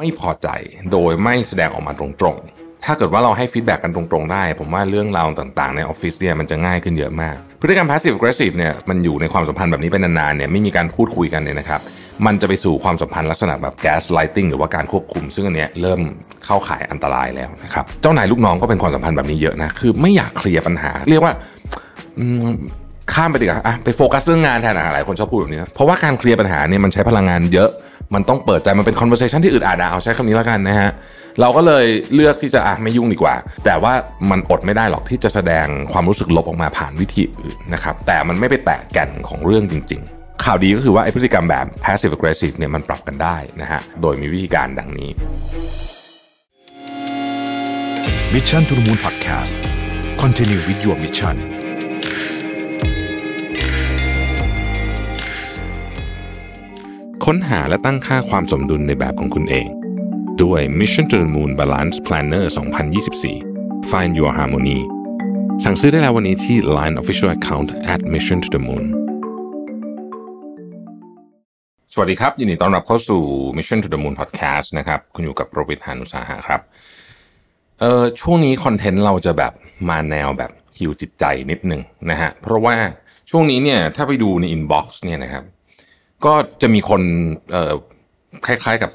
ไม่พอใจโดยไม่แสดงออกมาตรงๆ ถ้าเกิดว่าเราให้ feedback กันตรงๆ ได้ ผมว่าเรื่องราวต่างๆ ในออฟฟิศเนี่ยมันจะง่ายขึ้นเยอะมาก พฤติกรรม passive aggressive เนี่ยมันอยู่ในความสัมพันธ์แบบนี้เป็นนานๆเนี่ยไม่มีการพูดคุยกันเนี่ยนะครับมันจะไปสู่ความสัมพันธ์ลักษณะแบบ gaslighting หรือว่าการควบคุม ซึ่งอันเนี้ยเริ่มเข้าข่ายอันตรายแล้วนะครับเจ้านายลูกน้องก็เป็นความสัมพันธ์แบบนี้เยอะนะคือไม่อยากเคลียร์ปัญหา เรียกว่าข้ามไปดีกว่าอะไปโฟกัสเรื่องงานแทนอะหลายคนชอบพูดแบบนี้นะเพราะว่าการเคลียร์ปัญหาเนี่ยมันใช้พลังงานเยอะ มันต้องเปิดใจมันเป็น conversation ที่อึดอัดเอาใช้คำนี้แล้วกันนะฮะเราก็เลยเลือกที่จะอะไม่ยุ่งดีกว่า แต่ว่ามันอดไม่ได้หรอกที่จะแสดงความรู้สึกลบออกมาผ่านวิธีอื่นนะครับแต่มันไม่ไปแตะแก่นของเรื่องจริง ๆ ข่าวดีก็คือว่าไอพฤติกรรมแบบ passive aggressive เนี่ยมันปรับกันได้นะฮะโดยมีวิธีการดังนี้ Mission to the Moon Podcast Continue with your mission ค้นหาและตั้งค่าความสมดุลในแบบของคุณเอง ด้วย Mission to the Moon Balance Planner 2024 Find Your Harmony สั่งซื้อได้แล้ววันนี้ที่ Line Official Account at Mission to the Moon สวัสดีครับ ยินดีต้อนรับเข้าสู่ Mission to the Moon Podcast นะครับ คุณอยู่กับโรบิทฮานุสาหะครับเอ่อช่วงนี้คอนเทนต์เราจะแบบมาแนวแบบฮิวจิตใจนิดหนึ่งนะฮะเพราะว่าช่วงนี้เนี่ยถ้าไปดูใน inbox เนี่ยนะครับ ก็จะมีคนคล้ายๆกับ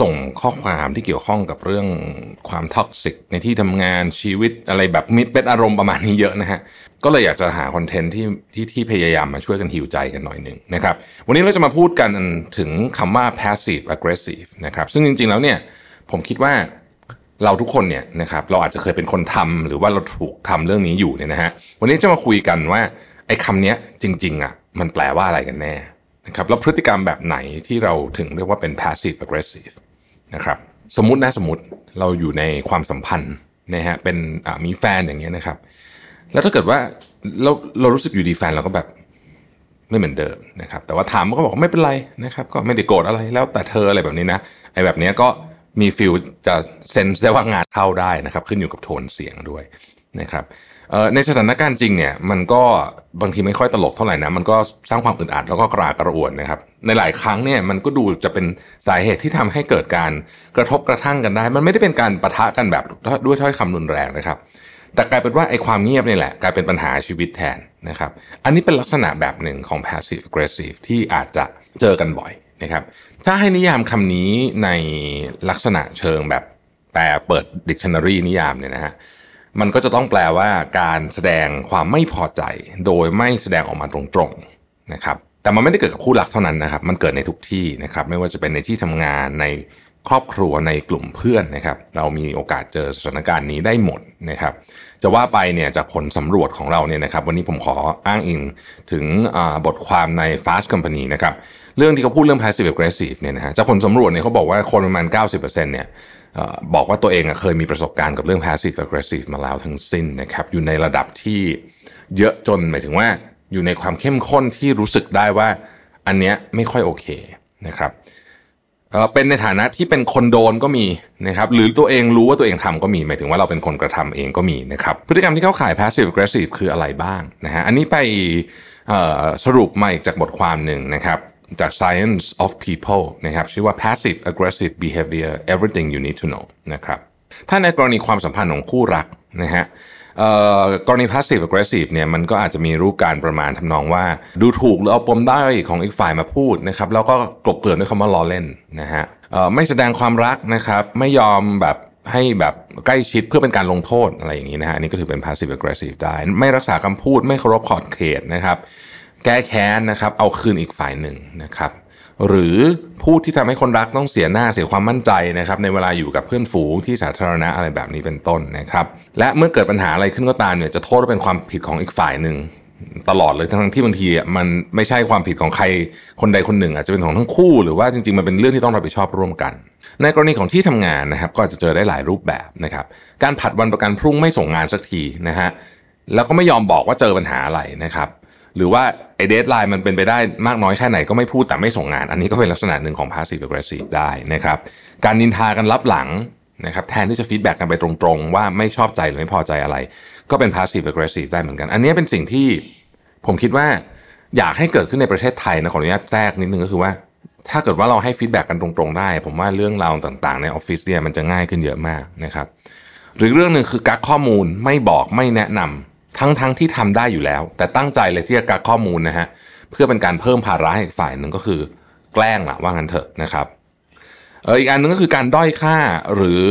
ส่งข้อความที่เกี่ยวข้องกับเรื่องความ toxic ในที่ทำงานชีวิตอะไรแบบนี้เป็นอารมณ์ประมาณนี้เยอะนะฮะ ก็เลยอยากจะหา content ที่ที่ที่พยายามมาช่วยกันฮิวใจกันหน่อยหนึ่งนะครับ วันนี้เราจะมาพูดกันถึงคำว่า passive aggressive นะครับ ซึ่งจริงๆแล้วเนี่ยผมคิดว่าเราทุกคนเนี่ยนะครับเราอาจจะเคยเป็นคนทำหรือว่าเราถูกทำเรื่องนี้อยู่เนี่ยนะฮะ วันนี้จะมาคุยกันว่าไอ้คำนี้จริงๆอะมันแปลว่าอะไรกันแน่ นะครับแล้วพฤติกรรมแบบไหนที่เราถึงเรียกว่าเป็น passive aggressive นะครับสมมตินะสมมติเราอยู่ในความสัมพันธ์นะฮะเป็นมีแฟนอย่างเงี้ยนะครับ แล้วถ้าเกิดว่าเราเรารู้สึกอยู่ดีแฟนเราก็แบบไม่เหมือนเดิมนะครับ แต่ว่าถามก็บอกไม่เป็นไรนะครับ ก็ไม่ได้โกรธอะไรแล้วแต่เธออะไรแบบนี้นะไอ้แบบนี้ก็มีฟิลจะเซนส์ได้ว่างานเข้าได้นะครับ ขึ้นอยู่กับโทนเสียงด้วยนะครับ ในสถานการณ์จริงเนี่ยมันก็บางทีไม่ค่อยตลกเท่าไหร่นะมันก็สร้างความอึดอัดแล้วก็กระากระอ่วนนะครับในหลายครั้งเนี่ยมันก็ดูจะเป็นสาเหตุที่ทำให้เกิดการกระทบกระทั่งกันได้ มันไม่ได้เป็นการประทะกันแบบด้วยถ้อยคำรุนแรงนะครับ แต่กลายเป็นว่าไอ้ความเงียบนี่แหละ กลายเป็นปัญหาชีวิตแทนนะครับอันนี้เป็นลักษณะแบบหนึ่งของ passive aggressive ที่อาจจะเจอกันบ่อยนะครับถ้าให้นิยามคำนี้ในลักษณะเชิงแบบแปลเปิด dictionary นิยามเนี่ยนะฮะ มันก็จะต้องแปลว่าการแสดงความไม่พอใจ โดยไม่แสดงออกมาตรงๆนะครับ แต่มันไม่ได้เกิดกับคู่รักเท่านั้นนะครับ มันเกิดในทุกที่นะครับ ไม่ว่าจะเป็นในที่ทำงานในครอบครัวในกลุ่มเพื่อนนะครับ เรามีโอกาสเจอสถานการณ์นี้ได้หมดนะครับ จะว่าไปเนี่ยจากผลสำรวจของเราเนี่ยนะครับ วันนี้ผมขออ้างอิงถึงบทความใน Fast Company นะครับ เรื่องที่เขาพูดเรื่อง passive aggressive เนี่ยนะฮะจากผลสำรวจเนี่ยเขาบอกว่าคนประมาณ 90%เนี่ย บอกว่าตัวเองเคยมีประสบการณ์กับเรื่อง passive aggressive มาแล้วทั้งสิ้นนะครับอยู่ในระดับที่เยอะจนหมายถึงว่าอยู่ในความเข้มข้นที่รู้สึกได้ว่าอันเนี้ยไม่ค่อยโอเคนะครับเป็นในฐานะที่เป็นคนโดนก็มีนะครับหรือตัวเองรู้ว่าตัวเองทำก็มีหมายถึงว่าเราเป็นคนกระทำเองก็มีนะครับพฤติกรรมที่เข้าข่าย passive aggressive คืออะไรบ้างนะฮะอันนี้ไปสรุปมาอีกจากบทความหนึ่งนะครับ จาก Science of People นะครับชื่อว่า Passive Aggressive Behavior Everything You Need to Know นะครับถ้าในกรณีความสัมพันธ์ของคู่รักนะฮะกรณี passive aggressive เนี่ยมันก็อาจจะมีรูปการประมาณทำนองว่า ดูถูกหรือเอาปมได้ของอีกฝ่ายมาพูดนะครับแล้วก็กลบเกลื่อนด้วยคำว่าล้อเล่นนะฮะไม่แสดงความรักนะครับไม่ยอมแบบให้แบบใกล้ชิดเพื่อเป็นการลงโทษอะไรอย่างนี้นะฮะนี่ก็ถือเป็น passive aggressive ได้ ไม่รักษาคำพูดไม่เคารพขอบเขตนะครับ แก้แค้นนะครับ เอาคืนอีกฝ่ายหนึ่งนะครับ หรือพูดที่ทำให้คนรักต้องเสียหน้าเสียความมั่นใจนะครับในเวลาอยู่กับเพื่อนฝูงที่สาธารณะอะไรแบบนี้เป็นต้นนะครับ และเมื่อเกิดปัญหาอะไรขึ้นก็ตามเนี่ยจะโทษว่าเป็นความผิดของอีกฝ่ายหนึ่งตลอดเลยทั้งที่บางทีมันไม่ใช่ความผิดของใครคนใดคนหนึ่ง อาจจะเป็นของทั้งคู่ หรือว่าจริงๆมันเป็นเรื่องที่ต้องรับผิดชอบร่วมกัน ในกรณีของที่ทำงานนะครับ ก็จะเจอได้หลายรูปแบบนะครับ การผัดวันประกันพรุ่งไม่ส่งงานสักทีนะฮะแล้วก็ไม่ยอมบอกว่าเจอปัญหาอะไรนะครับ หรือว่าไอ้ deadline มันเป็นไปได้มากน้อยแค่ไหนก็ไม่พูดแต่ไม่ส่งงาน อันนี้ก็เป็นลักษณะหนึ่งของ passive aggressive ได้นะครับการนินทากันลับหลังนะครับแทนที่จะ feedback กันไปตรงๆ ว่าไม่ชอบใจหรือไม่พอใจอะไร ก็เป็น passive aggressive ได้เหมือนกัน อันนี้เป็นสิ่งที่ผมคิดว่าอยากให้เกิดขึ้นในประเทศไทยนะขออนุญาตแทรกนิดนึงก็คือว่า ถ้าเกิดว่าเราให้ feedback กันตรงๆ ได้ ผมว่าเรื่องราวต่างๆ ในออฟฟิศเนี่ยมันจะง่ายขึ้นเยอะมากนะครับหรือเรื่องหนึ่งคือกักข้อมูลไม่บอกไม่แนะนำ ทั้งๆทที่ทำได้อยู่แล้ว แต่ตั้งใจเลยที่จะกักข้อมูลนะฮะเพื่อเป็นการเพิ่มภาระให้ฝ่ายหนึ่งก็คือ แกล้งละว่างั้นเถอะนะครับเอออีกอันนึงก็คือการด้อยค่าหรือ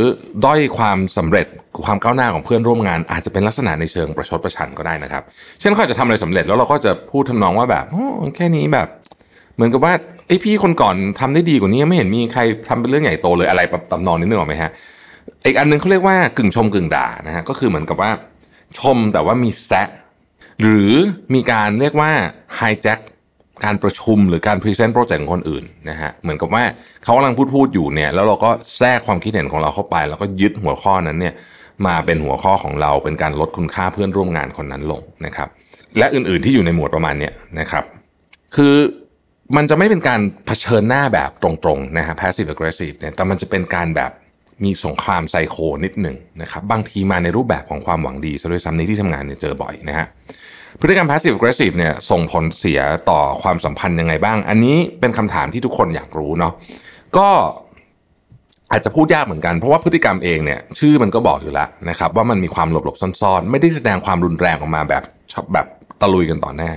ด้อยความสำเร็จความก้าวหน้าของเพื่อนร่วมงาน อาจจะเป็นลักษณะในเชิงประชดประชันก็ได้นะครับ เช่นเขาจะทำอะไรสำเร็จแล้วเราก็จะพูดทำนองว่าแบบโอ้แค่นี้แบบ เหมือนกับว่าไอพี่คนก่อนทำได้ดีกว่านี้ไม่เห็นมีใครทำเป็นเรื่องใหญ่โตเลยอะไรตำนองนี้นึกออไหมฮะอีกอันนึงเขาเรียกว่ากึ่งชมกึ่งด่านะฮะก็คือเหมือนกับว่า ชมแต่ว่ามีแซะหรือมีการเรียกว่า hijack การประชุมหรือการ present project ของคนอื่นนะฮะเหมือนกับว่าเขากำลังพูดพูดอยู่เนี่ยแล้วเราก็แทรกความคิดเห็นของเราเข้าไป แล้วก็ยึดหัวข้อนั้นเนี่ยมาเป็นหัวข้อของเราเป็นการลดคุณค่าเพื่อนร่วมงานคนนั้นลงนะครับและอื่นๆที่อยู่ในหมวดประมาณเนี้ยนะครับ คือมันจะไม่เป็นการเผชิญหน้าแบบตรงๆนะฮะ passive aggressive เนี่ยแต่มันจะเป็นการแบบ มีสงครามไซโคนิดหนึ่งนะครับบางทีมาในรูปแบบของความหวังดีซะด้วยซ้ำในที่ทำงานเนี่ยเจอบ่อยนะฮะพฤติกรรม passive aggressive เนี่ยส่งผลเสียต่อความสัมพันธ์ยังไงบ้าง อันนี้เป็นคำถามที่ทุกคนอยากรู้เนาะก็อาจจะพูดยากเหมือนกันเพราะว่าพฤติกรรมเองเนี่ยชื่อมันก็บอกอยู่แล้วนะครับว่ามันมีความหลบๆซ่อนๆ ไม่ได้แสดงความรุนแรงออกมาแบบแบบตะลุยกันต่อหน้า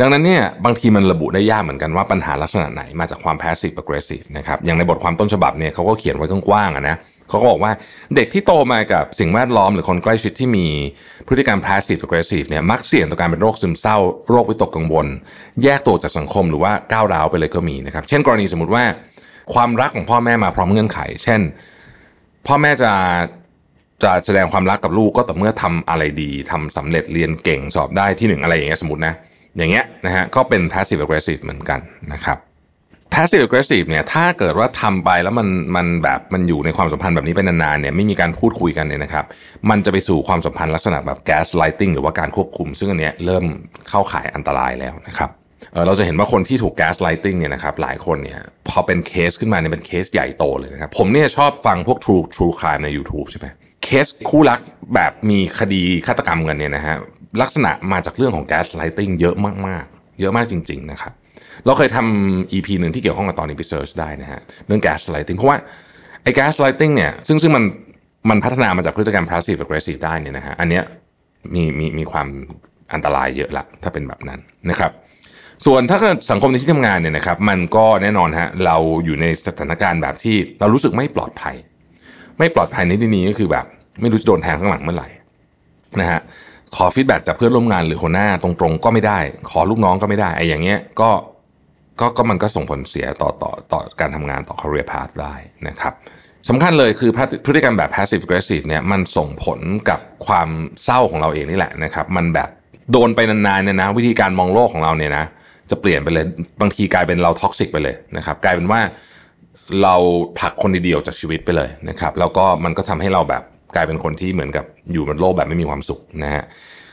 ดังนั้นเนี่ยบางทีมันระบุได้ยากเหมือนกันว่าปัญหาลักษณะไหนมาจากความ passive aggressive นะครับอย่างในบทความต้นฉบับเนี่ยเขาก็เขียนไว้กว้างๆนะเขาก็บอกว่าเด็กที่โตมากับสิ่งแวดล้อมหรือคนใกล้ชิดที่มีพฤติกรรม passive aggressive เนี่ยมักเสี่ยงต่อการเป็นโรคซึมเศร้า โรควิตกกังวล แยกตัวจากสังคมหรือว่าก้าวร้าวไปเลยก็มีนะครับเช่นกรณีสมมติว่า ความรักของพ่อแม่มาพร้อมเงื่อนไข เช่น พ่อแม่จะจะแสดงความรักกับลูกก็ต่อเมื่อทำอะไรดีทำสำเร็จเรียนเก่งสอบได้ที่หนึ่งอะไรอย่างเงี้ยสมมตินะ อย่างเงี้ยนะฮะก็เป็น passive aggressive เหมือนกันนะครับ passive aggressive เนี่ยถ้าเกิดว่าทำไปแล้วมันมันแบบมันอยู่ในความสัมพันธ์แบบนี้เป็นนานๆเนี่ยไม่มีการพูดคุยกันเนี่ยนะครับ มันจะไปสู่ความสัมพันธ์ลักษณะแบบ gas lighting หรือว่าการควบคุม ซึ่งอันเนี้ยเริ่มเข้าข่ายอันตรายแล้วนะครับเราจะเห็นว่าคนที่ถูก gas lighting เนี่ยนะครับหลายคนเนี่ยพอเป็นเคสขึ้นมาเนี่ยเป็นเคสใหญ่โตเลยนะครับ ผมเนี่ยชอบฟังพวก true true crime ใน YouTube ใช่ไหมเคสคู่รักแบบมีคดีฆาตกรรมกันเนี่ยนะฮะ ลักษณะมาจากเรื่องของ gaslighting เยอะมากๆ เยอะมากจริง ๆ นะครับ เราเคยทำ EP หนึ่งที่เกี่ยวข้องกับตอนนี้ไป search ได้นะฮะเรื่อง gaslighting เพราะว่าไอ้ gaslighting เนี่ยซึ่งซึ่งมันมันพัฒนามาจากพฤติกรรม passive aggressive ได้เนี่ยนะฮะอันเนี้ยมีมีมีความอันตรายเยอะละถ้าเป็นแบบนั้นนะครับ ส่วนถ้าเกิดสังคมในที่ทำงานเนี่ยนะครับ มันก็แน่นอนฮะเราอยู่ในสถานการณ์แบบที่เรารู้สึกไม่ปลอดภัย ไม่ปลอดภัยในที่นี้ก็คือแบบ ไม่รู้จะโดนแทงข้างหลังเมื่อไหร่นะฮะ ขอฟีดแบ็จากเพื่อนร่วมงานหรือหัวหน้าตรงๆ ก็ไม่ได้ ขอลูกน้องก็ไม่ได้ไอ้อย่างเงี้ยก็ก็ก็มันก็ส่งผลเสียต่อต่อต่อการทำงานต่อ career path ได้นะครับสำคัญเลยคือพฤติกรรมแบบ passive aggressive เนี่ยมันส่งผลกับความเศร้าของเราเองนี่แหละนะครับ มันแบบโดนไปนานๆเนี่ยนะ วิธีการมองโลกของเราเนี่ยนะ จะเปลี่ยนไปเลยบางทีกลายเป็นเรา toxic ไปเลยนะครับ กลายเป็นว่าเราผลักคนดีออกจากชีวิตไปเลยนะครับ แล้วก็มันก็ทำให้เราแบบ กลายเป็นคนที่เหมือนกับอยู่บนโลกแบบไม่มีความสุขนะฮะ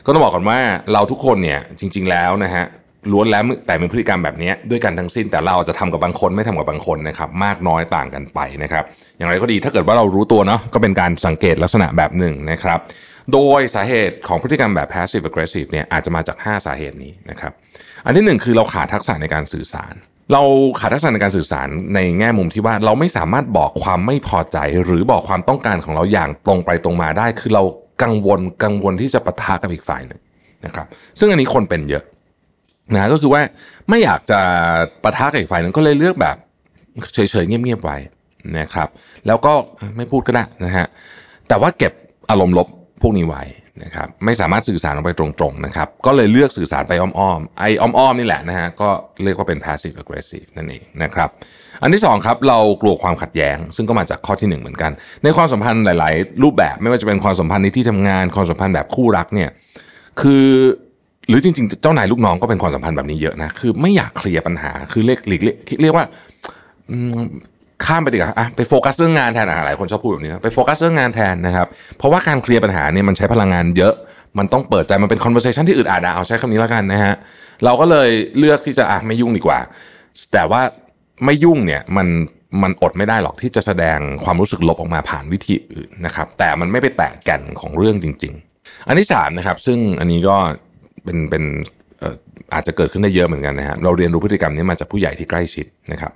ก็ต้องบอกก่อนว่าเราทุกคนเนี่ยจริง ๆ แล้วนะฮะล้วนแล้วแต่เป็นพฤติกรรมแบบนี้ด้วยกันทั้งสิ้นแต่เราจะทำกับบางคนไม่ทำกับบางคนนะครับมากน้อยต่างกันไปนะครับ อย่างไรก็ดีถ้าเกิดว่าเรารู้ตัวเนาะก็เป็นการสังเกตลักษณะแบบหนึ่งนะครับ โดยสาเหตุของพฤติกรรมแบบ passive aggressive เนี่ยอาจจะมาจาก 5 สาเหตุนี้นะครับ อันที่ 1 คือเราขาดทักษะในการสื่อสาร เราขาดทักษะในการสื่อสารในแง่มุมที่ว่าเราไม่สามารถบอกความไม่พอใจ หรือบอกความต้องการของเราอย่างตรงไปตรงมาได้ คือเรากังวลกังวลที่จะปะทะกับอีกฝ่ายหนึ่งนะครับ ซึ่งอันนี้คนเป็นเยอะนะก็คือว่าไม่อยากจะปะทะกับอีกฝ่ายหนึ่งก็เลยเลือกแบบเฉยๆเงียบๆไว้นะครับ แล้วก็ไม่พูดก็ได้นะฮะแต่ว่าเก็บอารมณ์ลบพวกนี้ไว้ นะครับไม่สามารถสื่อสารออกไปตรงๆนะครับก็เลยเลือกสื่อสารไปอ้อมๆไอ้อ้อมๆนี่แหละนะฮะก็เรียกว่าเป็น passive aggressive นั่นเองนะครับอันที่2ครับเรากลัวความขัดแย้ง ซึ่งก็มาจากข้อที่ 1 เหมือนกัน ในความสัมพันธ์หลาย ๆ รูปแบบไม่ว่าจะเป็นความสัมพันธ์ในที่ทำงานความสัมพันธ์แบบคู่รักเนี่ยคือหรือจริง ๆ เจ้านายลูกน้องก็เป็นความสัมพันธ์แบบนี้เยอะนะคือไม่อยากเคลียร์ปัญหาคือเรียกหลีกเรียกว่า ข้ามไปดีกว่าอะไปโฟกัสเรื่องงานแทนหลายคนชอบพูดแบบนี้นะไปโฟกัสเรื่องงานแทนนะครับเพราะว่าการเคลียร์ปัญหาเนี่ยมันใช้พลังงานเยอะ มันต้องเปิดใจมันเป็น conversation ที่อึดอัดเอาใช้คำนี้แล้วกันนะฮะเราก็เลยเลือกที่จะอะไม่ยุ่งดีกว่า แต่ว่าไม่ยุ่งเนี่ยมันมันอดไม่ได้หรอกที่จะแสดงความรู้สึกลบออกมาผ่านวิธีอื่นนะครับแต่มันไม่ไปแตะแก่นของเรื่องจริง ๆ อันที่3นะครับซึ่งอันนี้ก็เป็นเป็นอาจจะเกิดขึ้นได้เยอะเหมือนกันนะฮะเราเรียนรู้พฤติกรรมนี้มาจากผู้ใหญ่ที่ใกล้ชิดนะครับ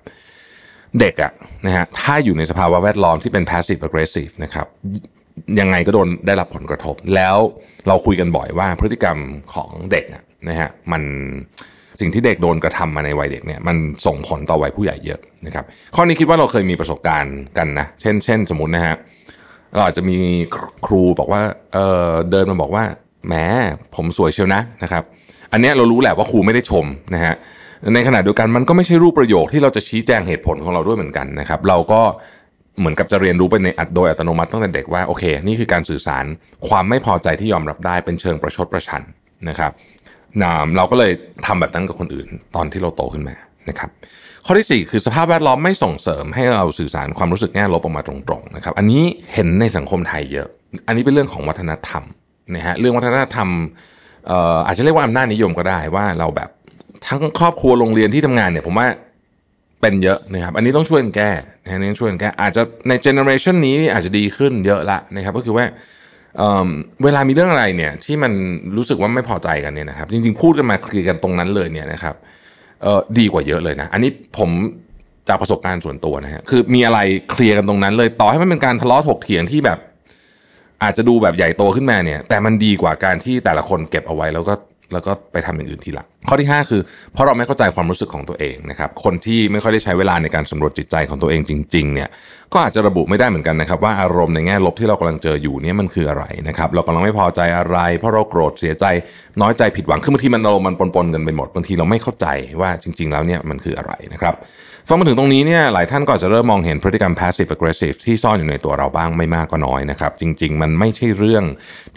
เด็กอะนะฮะถ้าอยู่ในสภาวะแวดล้อมที่เป็น passive aggressive นะครับยังไงก็โดนได้รับผลกระทบ แล้วเราคุยกันบ่อยว่าพฤติกรรมของเด็กนะฮะมันสิ่งที่เด็กโดนกระทำมาในวัยเด็กเนี่ยมันส่งผลต่อวัยผู้ใหญ่เยอะนะครับข้อนี้คิดว่าเราเคยมีประสบการณ์กันนะเช่น เช่น สมมตินะฮะเราอาจจะมีครูบอกว่าเออเดินมาบอกว่าแหมผมสวยเชียวนะนะครับ อันเนี้ยเรารู้แหละว่าครูไม่ได้ชมนะฮะ ในขณะเดียวกันมันก็ไม่ใช่รูปประโยคที่เราจะชี้แจงเหตุผลของเราด้วยเหมือนกันนะครับเราก็เหมือนกับจะเรียนรู้ไปในอัดโดยอัตโนมัติตั้งแต่เด็กว่าโอเค นี่คือการสื่อสารความไม่พอใจที่ยอมรับได้เป็นเชิงประชดประชันนะครับเราก็เลยทำแบบนั้นกับคนอื่นตอนที่เราโตขึ้นมานะครับข้อที่ 4 คือสภาพแวดล้อมไม่ส่งเสริมให้เราสื่อสารความรู้สึกแง่ลบออกมาตรงๆนะครับอันนี้เห็นในสังคมไทยเยอะ อันนี้เป็นเรื่องของวัฒนธรรมนะฮะเรื่องวัฒนธรรมอาจจะเรียกว่าอำนาจนิยมก็ได้ว่าเราแบบ ทั้งครอบครัวโรงเรียนที่ทำงานเนี่ยผมว่าเป็นเยอะนะครับ อันนี้ต้องช่วยกันแก้นะนี่ช่วยกันแก้อาจจะในเจเนอเรชันนี้อาจจะดีขึ้นเยอะละนะครับ ก็คือว่าเเวลามีเรื่องอะไรเนี่ยที่มันรู้สึกว่าไม่พอใจกันเนี่ยนะครับ จริงๆพูดกันมาเคลียร์กันตรงนั้นเลยเนี่ยนะครับดีกว่าเยอะเลยนะ อันนี้ผมจากประสบการณ์ส่วนตัวนะฮะคือมีอะไรเคลียร์กันตรงนั้นเลยต่อให้มันเป็นการทะเลาะถกเถียงที่แบบ อาจจะดูแบบใหญ่โตขึ้นมาเนี่ย แต่มันดีกว่าการที่แต่ละคนเก็บเอาไว้แล้วก็แล้วก็ไปทำอย่างอื่นทีหลังข้อที่ 5 คือเพราะเราไม่เข้าใจความรู้สึกของตัวเองนะครับคนที่ไม่ค่อยได้ใช้เวลาในการสำรวจจิตใจของตัวเองจริงๆเนี่ยก็อาจจะระบุไม่ได้เหมือนกันนะครับว่าอารมณ์ในแง่ลบที่เรากำลังเจออยู่เนี่ยมันคืออะไรนะครับเรากำลังไม่พอใจอะไร เพราะเราโกรธเสียใจน้อยใจผิดหวังคือบางทีมันเรามันปนๆกันไปหมดบางทีเราไม่เข้าใจว่าจริง ๆ แล้วเนี่ยมันคืออะไรนะครับฟังมาถึงตรงนี้เนี่ยหลายท่านก็จะเริ่มมองเห็นพฤติกรรม passive aggressive ที่ซ่อนอยู่ในตัวเราบ้างไม่มากก็น้อยนะครับจริง ๆ มันไม่ใช่เรื่อง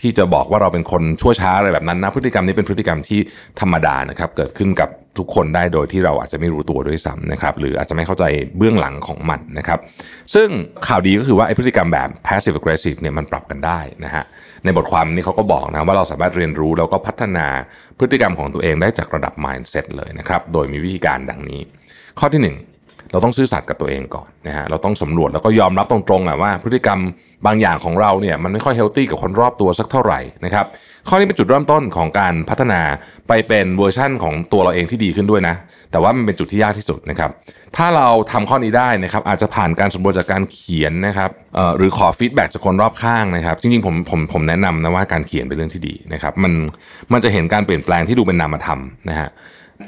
ที่จะบอกว่าเราเป็นคนชั่วช้าอะไรแบบนั้นนะพฤติกรรมนี้เป็นพฤติกรรมที่ธรรมดานะครับเกิดขึ้นกับทุกคนได้โดยที่เราอาจจะไม่รู้ตัวด้วยซ้ำนะครับหรืออาจจะไม่เข้าใจเบื้องหลังของมันนะครับซึ่งข่าวดีก็คือว่าไอพฤติกรรมแบบ passive aggressive เนี่ยมันปรับกันได้นะฮะในบทความนี้เขาก็บอกนะว่าเราสามารถเรียนรู้แล้วก็พัฒนาพฤติกรรมของตัวเองได้จากระดับ mindset เลยนะครับโดยมีวิธีการดังนี้ ข้อที่ 1 เราต้องซื่อสัตย์กับตัวเองก่อนนะฮะเราต้องสำรวจแล้วก็ยอมรับตรงๆอะว่า พฤติกรรมบางอย่างของเราเนี่ยมันไม่ค่อย healthy กับคนรอบตัวสักเท่าไหร่นะครับข้อนี้เป็นจุดเริ่มต้นของการพัฒนาไปเป็นเวอร์ชั่นของตัวเราเองที่ดีขึ้นด้วยนะ แต่ว่ามันเป็นจุดที่ยากที่สุดนะครับถ้าเราทำข้อนี้ได้นะครับอาจจะผ่านการสำรวจจากการเขียนนะครับหรือขอ feedback จากคนรอบข้างนะครับจริงๆผมผมผมแนะนำนะว่าการเขียนเป็นเรื่องที่ดีนะครับมันมันจะเห็นการเปลี่ยนแปลงที่ดูเป็นนามธรรมนะฮะ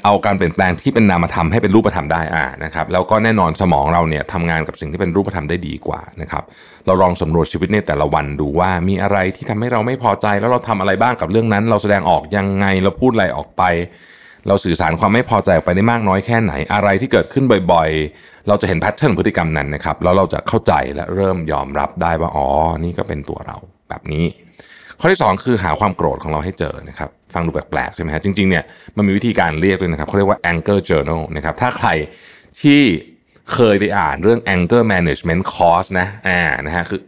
เอาการเปลี่ยนแปลงที่เป็นนามธรรมให้เป็นรูปธรรมได้อ่านะครับแล้วก็แน่นอนสมองเราเนี่ยทำงานกับสิ่งที่เป็นรูปธรรมได้ดีกว่านะครับเราลองสำรวจชีวิตในแต่ละวันดูว่ามีอะไรที่ทำให้เราไม่พอใจ แล้วเราทำอะไรบ้างกับเรื่องนั้น เราแสดงออกยังไงเราพูดอะไรออกไป เราสื่อสารความไม่พอใจออกไปได้มากน้อยแค่ไหนอะไรที่เกิดขึ้นบ่อยๆ เราจะเห็นแพทเทิร์นพฤติกรรมนั้นนะครับแล้วเราจะเข้าใจและเริ่มยอมรับได้ว่าอ๋อนี่ก็เป็นตัวเราแบบนี้ ข้อที่ 2 คือหาความโกรธของเราให้เจอนะครับฟังดูแปลกๆใช่ไหมฮะจริงๆเนี่ยมันมีวิธีการเรียกด้วยนะครับเขาเรียกว่า anger journal นะครับถ้าใครที่เคยไปอ่านเรื่อง anger management course นะอ่านะฮะคือ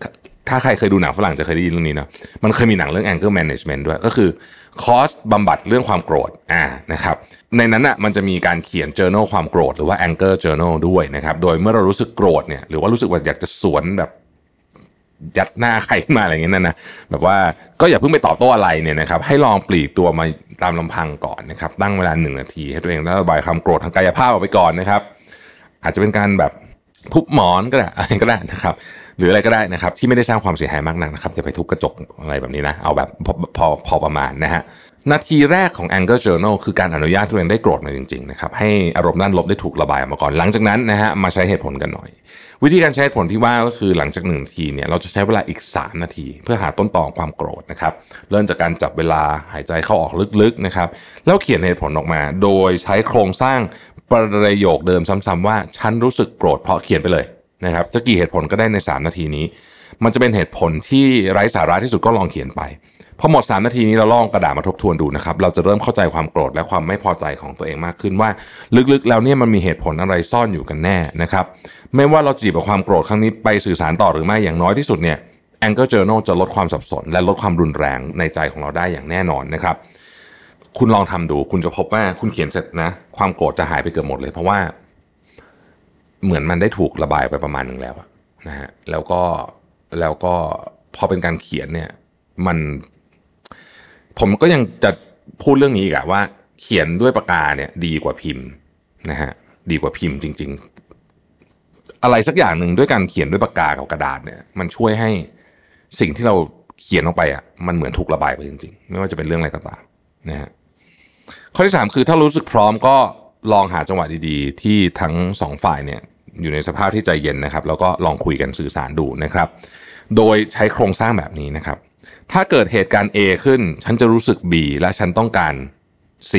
ถ้าใครเคยดูหนังฝรั่งจะเคยได้ยินเรื่องนี้เนาะมันเคยมีหนังเรื่อง anger management ด้วย ก็คือคอร์สบำบัดเรื่องความโกรธอ่านะครับในนั้นอะมันจะมีการเขียน journal ความโกรธหรือว่า anger journal ด้วยนะครับโดยเมื่อเรารู้สึกโกรธเนี่ยหรือว่ารู้สึกว่าอยากจะสวนแบบ ยัดหน้าใครขึ้นมาอะไรเงี้ยนะนะแบบว่าก็อย่าเพิ่งไปตอบโต้อะไรเนี่ยนะครับให้ลองปลีกตัวมาตามลำพังก่อนนะครับตั้งเวลาหนึ่งนาทีให้ตัวเองระบายความโกรธทางกายภาพออกไปก่อนนะครับ อาจจะเป็นการแบบทุบหมอนก็ได้อะไรก็ได้นะครับ หรืออะไรก็ได้นะครับ ที่ไม่ได้สร้างความเสียหายมากนักนะครับจะไปทุบกระจกอะไรแบบนี้นะ เอาแบบพอพอพอประมาณนะฮะ นาทีแรกของ Anger Journal คือการอนุญาตตัวเองได้โกรธมาจริงๆนะครับให้อารมณ์ด้านลบได้ถูกระบายออกมาก่อน หลังจากนั้นนะฮะมาใช้เหตุผลกันหน่อย วิธีการใช้เหตุผลที่ว่าก็คือหลังจากหนึ่งนาทีเนี่ยเราจะใช้เวลาอีก 3 นาที เพื่อหาต้นตอของความโกรธนะครับเริ่มจากการจับเวลาหายใจเข้าออกลึกๆนะครับแล้วเขียนเหตุผลออกมา โดยใช้โครงสร้างประโยคเดิมซ้ำๆว่าฉันรู้สึกโกรธเพราะเขียนไปเลยนะครับจะกี่เหตุผลก็ได้ใน 3 นาทีนี้ มันจะเป็นเหตุผลที่ไร้สาระที่สุดก็ลองเขียนไป พอหมด 3 นาทีนี้เราลองกระดาษมาทบทวนดูนะครับ เราจะเริ่มเข้าใจความโกรธและความไม่พอใจของตัวเองมากขึ้นว่า ลึกๆ แล้วเนี่ยมันมีเหตุผลอะไรซ่อนอยู่กันแน่นะครับ ไม่ว่าเราจีบกับความโกรธครั้งนี้ไปสื่อสารต่อหรือไม่อย่างน้อยที่สุดเนี่ย Anger Journal จะลดความสับสน และลดความรุนแรงในใจของเราได้อย่างแน่นอนนะครับ คุณลองทำดู คุณจะพบว่าคุณเขียนเสร็จนะ ความโกรธจะหายไปเกือบหมดเลย เพราะว่า เหมือนมันได้ถูกระบายไปประมาณหนึ่งแล้วนะฮะแล้วก็แล้วก็พอเป็นการเขียนเนี่ย มัน ผมก็ยังจะพูดเรื่องนี้อีกอะว่า เขียนด้วยปากกาเนี่ยดีกว่าพิมพ์นะฮะดีกว่าพิมพ์จริง ๆ อะไรสักอย่างหนึ่งด้วยการเขียนด้วยปากกากับกระดาษเนี่ย มันช่วยให้สิ่งที่เราเขียนออกไปอะมันเหมือนถูกระบายไปจริงๆ ไม่ว่าจะเป็นเรื่องอะไรก็ตามนะฮะข้อที่3คือถ้ารู้สึกพร้อมก็ลองหาจังหวะดีๆ ที่ทั้งสองฝ่ายเนี่ยอยู่ในสภาพที่ใจเย็นนะครับ แล้วก็ลองคุยกันสื่อสารดูนะครับ โดยใช้โครงสร้างแบบนี้นะครับ ถ้าเกิดเหตุการณ์ A ขึ้น ฉันจะรู้สึก B และฉันต้องการ C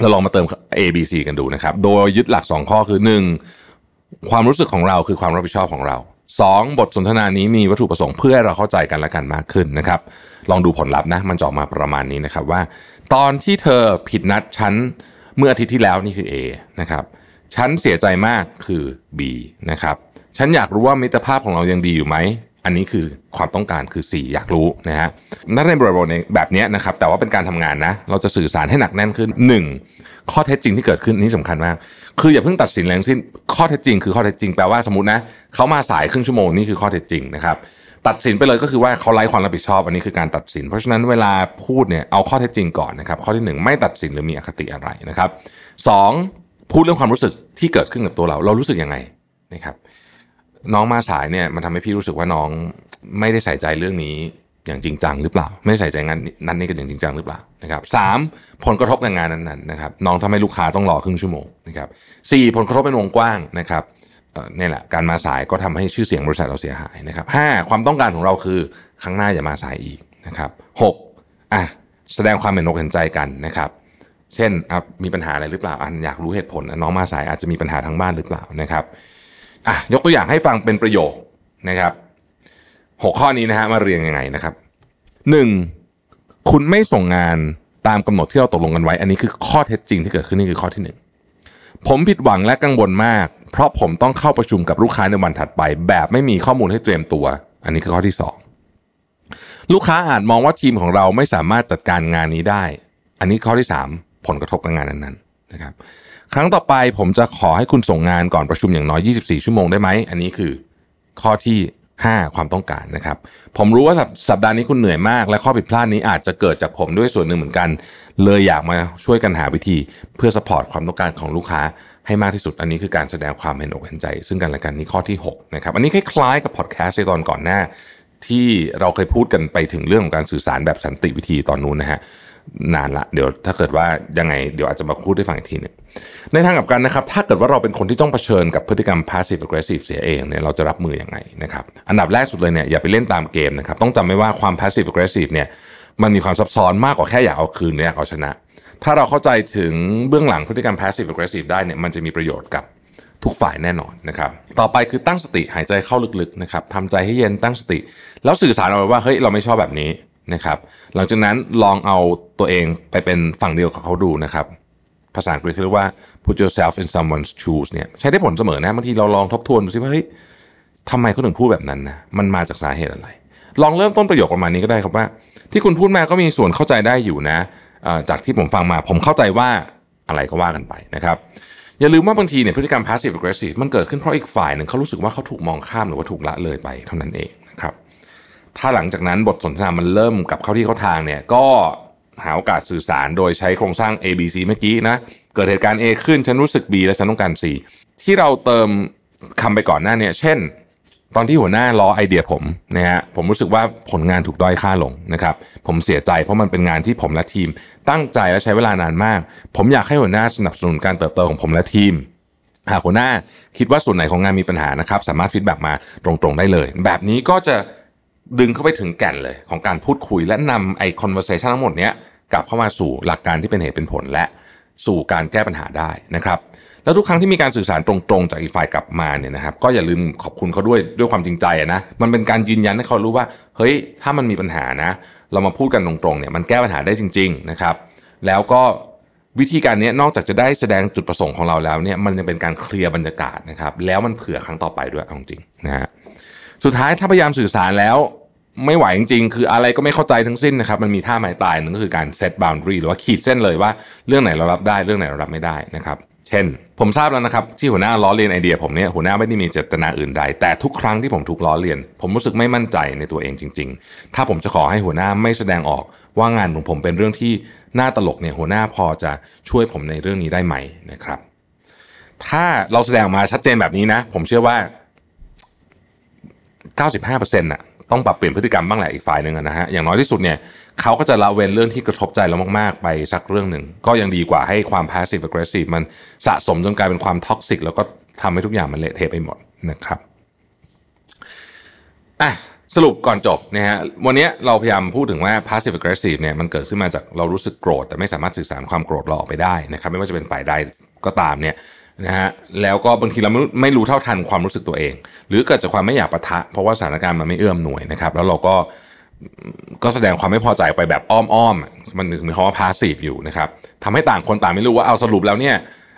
เราลองมาเติม A B C กันดูนะครับ โดยยึดหลัก 2 ข้อคือ 1. ความรู้สึกของเราคือความรับผิดชอบของเรา 2. บทสนทนานี้มีวัตถุประสงค์เพื่อให้เราเข้าใจกันและกันมากขึ้นนะครับ ลองดูผลลัพธ์นะ มันจะออกมาประมาณนี้นะครับว่า ตอนที่เธอผิดนัดฉันเมื่ออาทิตย์ที่แล้วนี่คือ A นะครับฉันเสียใจมากคือ B นะครับ ฉันอยากรู้ว่ามิตรภาพของเรายังดีอยู่ไหม อันนี้คือความต้องการคือ 4 อยากรู้นะฮะนักเรียนบริบทแบบนี้นะครับ แต่ว่าเป็นการทำงานนะ เราจะสื่อสารให้หนักแน่นขึ้น 1. ข้อเท็จจริงที่เกิดขึ้นนี่สำคัญมาก คืออย่าเพิ่งตัดสินแรงสิ้น ข้อเท็จจริงคือข้อเท็จจริงแปลว่าสมมตินะเขามาสายครึ่งชั่วโมงนี่คือข้อเท็จจริงนะครับตัดสินไปเลยก็คือว่าเขาไร้ความรับผิดชอบ อันนี้คือการตัดสิน เพราะฉะนั้นเวลาพูดเนี่ยเอาข้อเท็จจริงก่อนนะครับ ข้อที่ 1 ไม่ตัดสินหรือมีอคติอะไรนะครับ 2. พูดเรื่องความรู้สึกที่เกิดขึ้นกับตัวเรา เรารู้สึกยังไงนะครับ น้องมาสายเนี่ยมันทำให้พี่รู้สึกว่าน้องไม่ได้ใส่ใจเรื่องนี้อย่างจริงจังหรือเปล่า ไม่ได้ใส่ใจงานนั้นนี่กันอย่างจริงจังหรือเปล่านะครับสามผลกระทบกับงานนั้นๆนะครับน้องทำให้ลูกค้าต้องรอครึ่งชั่วโมงนะครับสี่ผลกระทบเป็นวงกว้างนะครับนี่แหละการมาสายก็ทำให้ชื่อเสียงบริษัทเราเสียหายนะครับห้าความต้องการของเราคือครั้งหน้าอย่ามาสายอีกนะครับหกอะแสดงความเห็นอกเห็นใจกันนะครับ เช่นมีปัญหาอะไรหรือเปล่าอันอยากรู้เหตุผลน้องมาสายอาจจะมีปัญหาทางบ้านหรือเปล่านะครับ อะยกตัวอย่างให้ฟังเป็นประโยคนะครับหกข้อนี้นะฮะมาเรียงยังไงนะครับหนึ่งคุณไม่ส่งงานตามกำหนดที่เราตกลงกันไว้ อันนี้คือข้อเท็จจริงที่เกิดขึ้นนี่คือข้อที่หนึ่งผมผิดหวังและกังวลมาก เพราะผมต้องเข้าประชุมกับลูกค้าในวันถัดไป แบบไม่มีข้อมูลให้เตรียมตัว อันนี้คือข้อที่สองลูกค้าอาจมองว่าทีมของเราไม่สามารถจัดการงานนี้ได้ อันนี้ข้อที่สามผลกระทบกับงานนั้นๆนะครับ ครั้งต่อไปผมจะขอให้คุณส่งงานก่อนประชุมอย่างน้อย 24 ชั่วโมงได้ไหม อันนี้คือข้อที่ 5 ความต้องการนะครับ ผมรู้ว่าสัปดาห์นี้คุณเหนื่อยมาก และข้อผิดพลาดนี้อาจจะเกิดจากผมด้วยส่วนหนึ่งเหมือนกัน เลยอยากมาช่วยกันหาวิธีเพื่อสปอร์ตความต้องการของลูกค้าให้มากที่สุด อันนี้คือการแสดงความเห็นอกเห็นใจ ซึ่งกันและกันนี่ข้อที่6นะครับ อันนี้คล้ายๆกับพอดแคสต์ในตอนก่อนหน้า ที่เราเคยพูดกันไปถึงเรื่องของการสื่อสารแบบสันติวิธีตอนนู้นนะฮะ นานละเดี๋ยวถ้าเกิดว่ายังไงเดี๋ยวอาจจะมาพูดให้ฟังอีกทีนึ่งในทางกับกันนะครับถ้าเกิดว่าเราเป็นคนที่ต้องเผชิญกับพฤติกรรม passive aggressive เสียเองเนี่ยเราจะรับมืออยังไงนะครับอันดับแรกสุดเลยเนี่ยอย่าไปเล่นตามเกมนะครับต้องจำไว้ว่าความ passive aggressive เนี่ยมันมีความซับซ้อนมากกว่าแค่อยากเอาคืนเนี่ยเอาชนะ ถ้าเราเข้าใจถึงเบื้องหลังพฤติกรรม passive aggressive ได้เนี่ยมันจะมีประโยชน์กับทุกฝ่ายแน่นอนนะครับ ต่อไปคือตั้งสติหายใจเข้าลึกๆนะครับทำใจให้เย็นตั้งสติ แล้วสื่อสารออกไปว่าเฮ้ยเราไม่ชอบแบบนี้ นะครับ หลังจากนั้นลองเอาตัวเองไปเป็นฝั่งเดียวกับเขาดูนะครับ ภาษาอังกฤษเรียกว่า put yourself in someone's shoes เนี่ยใช้ได้ผลเสมอนะบางทีเราลองทบทวนดูซิว่าเฮ้ยทำไมเขาถึงพูดแบบนั้นนะมันมาจากสาเหตุอะไร ลองเริ่มต้นประโยคประมาณนี้ก็ได้ครับว่า ที่คุณพูดมาก็มีส่วนเข้าใจได้อยู่นะจากที่ผมฟังมาผมเข้าใจว่าอะไรก็ว่ากันไปนะครับอย่าลืมว่าบางทีเนี่ยพฤติกรรม passive aggressive มันเกิดขึ้นเพราะอีกฝ่ายหนึ่งเขารู้สึกว่าเขาถูกมองข้ามหรือว่าถูกละเลยไปเท่านั้นเอง ถ้าหลังจากนั้นบทสนทนามันเริ่มกลับเข้าที่เข้าทางเนี่ยก็หาโอกาสสื่อสารโดยใช้โครงสร้าง A B C เมื่อกี้นะเกิดเหตุการณ์ A ขึ้นฉันรู้สึก B และฉันต้องการ C ที่เราเติมคำไปก่อนหน้าเนี่ย เช่น ตอนที่หัวหน้าล้อไอเดียผมนะฮะผมรู้สึกว่าผลงานถูกด้อยค่าลงนะครับผมเสียใจเพราะมันเป็นงานที่ผมและทีม ตั้งใจและใช้เวลานานมาก ผมอยากให้หัวหน้าสนับสนุนการเติบโตของผมและทีมหากหัวหน้าคิดว่าส่วนไหนของงานมีปัญหานะครับ สามารถ feedback มาตรงๆได้เลย แบบนี้ก็จะ ดึงเข้าไปถึงแก่นเลยของการพูดคุยและนำไอ้ conversation ทั้งหมดเนี้ยกลับเข้ามาสู่หลักการที่เป็นเหตุเป็นผลและสู่การแก้ปัญหาได้นะครับ แล้วทุกครั้งที่มีการสื่อสารตรงๆ จากอีกฝ่ายกลับมาเนี่ยนะครับ ก็อย่าลืมขอบคุณเขาด้วยด้วยความจริงใจนะมันเป็นการยืนยันให้เขารู้ว่า เฮ้ย ถ้ามันมีปัญหานะ เรามาพูดกันตรงๆเนี่ยมันแก้ปัญหาได้จริง ๆนะครับ แล้วก็วิธีการนี้นอกจากจะได้แสดงจุดประสงค์ของเราแล้วเนี่ยมันยังเป็นการเคลียร์บรรยากาศนะครับ แล้วมันเผื่อครั้งต่อไปด้วยจริงนะฮะ สุดท้ายถ้าพยายามสื่อสารแล้วไม่ไหวจริงๆ คืออะไรก็ไม่เข้าใจทั้งสิ้นนะครับ มันมีท่าไม้ตายนึงก็คือการ set boundary หรือว่าขีดเส้นเลยว่าเรื่องไหนเรารับได้เรื่องไหนเรารับไม่ได้นะครับ เช่น ผมทราบแล้วนะครับ ที่หัวหน้าล้อเลียนไอเดียผมเนี่ยหัวหน้าไม่ได้มีเจตนาอื่นใด แต่ทุกครั้งที่ผมถูกล้อเลียน ผมรู้สึกไม่มั่นใจในตัวเองจริง ๆ ถ้าผมจะขอให้หัวหน้าไม่แสดงออกว่างานของผมเป็นเรื่องที่น่าตลกเนี่ยหัวหน้าพอจะช่วยผมในเรื่องนี้ได้ไหมนะครับ ถ้าเราแสดงมาชัดเจนแบบนี้นะ ผมเชื่อว่า 95%น่ะต้องปรับเปลี่ยนพฤติกรรมบ้างแหละอีกฝ่ายหนึ่งนะฮะอย่างน้อยที่สุดเนี่ยเขาก็จะละเว้นเรื่องที่กระทบใจเรามากๆ ไปสักเรื่องหนึ่ง ก็ยังดีกว่าให้ความ passive aggressive มันสะสมจนกลายเป็นความท็อกซิกแล้วก็ทำให้ทุกอย่างมันเละเทะไปหมดนะครับอะสรุปก่อนจบนะฮะวันนี้เราพยายามพูดถึงว่า passive aggressive เนี่ยมันเกิดขึ้นมาจากเรารู้สึกโกรธ แต่ไม่สามารถสื่อสารความโกรธเราออกไปได้นะครับไม่ว่าจะเป็นฝ่ายใดก็ตามเนี่ย นะฮะแล้วก็บางทีเราไม่ไม่รู้เท่าทันความรู้สึกตัวเอง หรือเกิดจากความไม่อยากปะทะ เพราะว่าสถานการณ์มันไม่เอื้อมหน่วยนะครับ แล้วเราก็ก็แสดงความไม่พอใจไปแบบอ้อมๆมันถึงมีคำว่า passive อยู่นะครับทำให้ต่างคนต่างไม่รู้ว่าเอาสรุปแล้วเนี่ย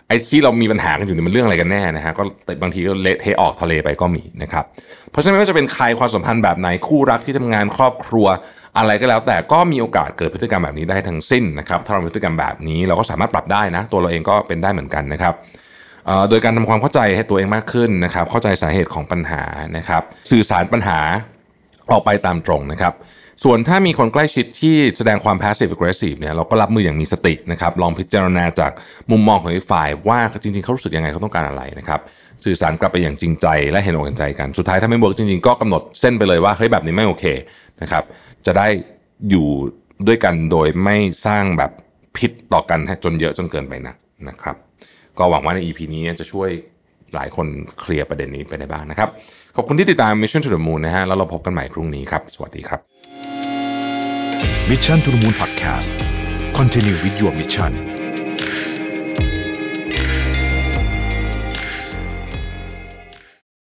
ไอ้ที่เรามีปัญหากันอยู่เนี่ยมันเรื่องอะไรกันแน่นะฮะก็บางทีก็เละเทะออกทะเลไปก็มีนะครับเพราะฉะนั้นไม่ว่าจะเป็นใครความสัมพันธ์แบบไหนคู่รักที่ทำงานครอบครัวอะไรก็แล้ว แต่ก็มีโอกาสเกิดพฤติกรรมแบบนี้ได้ทั้งสิ้นนะครับถ้าเรามีพฤติกรรมแบบนี้เราก็สามารถปรับได้นะ ตัวเราเองก็เป็นได้เหมือนกันนะครับ โดยการทำความเข้าใจให้ตัวเองมากขึ้นนะครับ เข้าใจสาเหตุของปัญหานะครับ สื่อสารปัญหาออกไปตามตรงนะครับ ส่วนถ้ามีคนใกล้ชิดที่แสดงความ passive aggressive เนี่ยเราก็รับมืออย่างมีสตินะครับ ลองพิจารณาจากมุมมองของอีกฝ่ายว่าจริงๆเขารู้สึกยังไงเขาต้องการอะไรนะครับ สื่อสารกลับไปอย่างจริงใจ และเห็นอกเห็นใจกัน สุดท้ายถ้าไม่เวิร์กจริงๆ ก็กำหนดเส้นไปเลยว่าเฮ้ยแบบนี้ไม่โอเคนะครับ จะได้อยู่ด้วยกันโดยไม่สร้างแบบพิษต่อกันจนเยอะจนเกินไปนะนะครับ ก็หวังว่าใน EP นี้จะช่วยหลายคนเคลียร์ประเด็นนี้ไปได้บ้างนะครับ ขอบคุณที่ติดตาม Mission to the Moon นะฮะแล้วเราพบกันใหม่พรุ่งนี้ครับ สวัสดีครับ Mission to the Moon Podcast Continue with your mission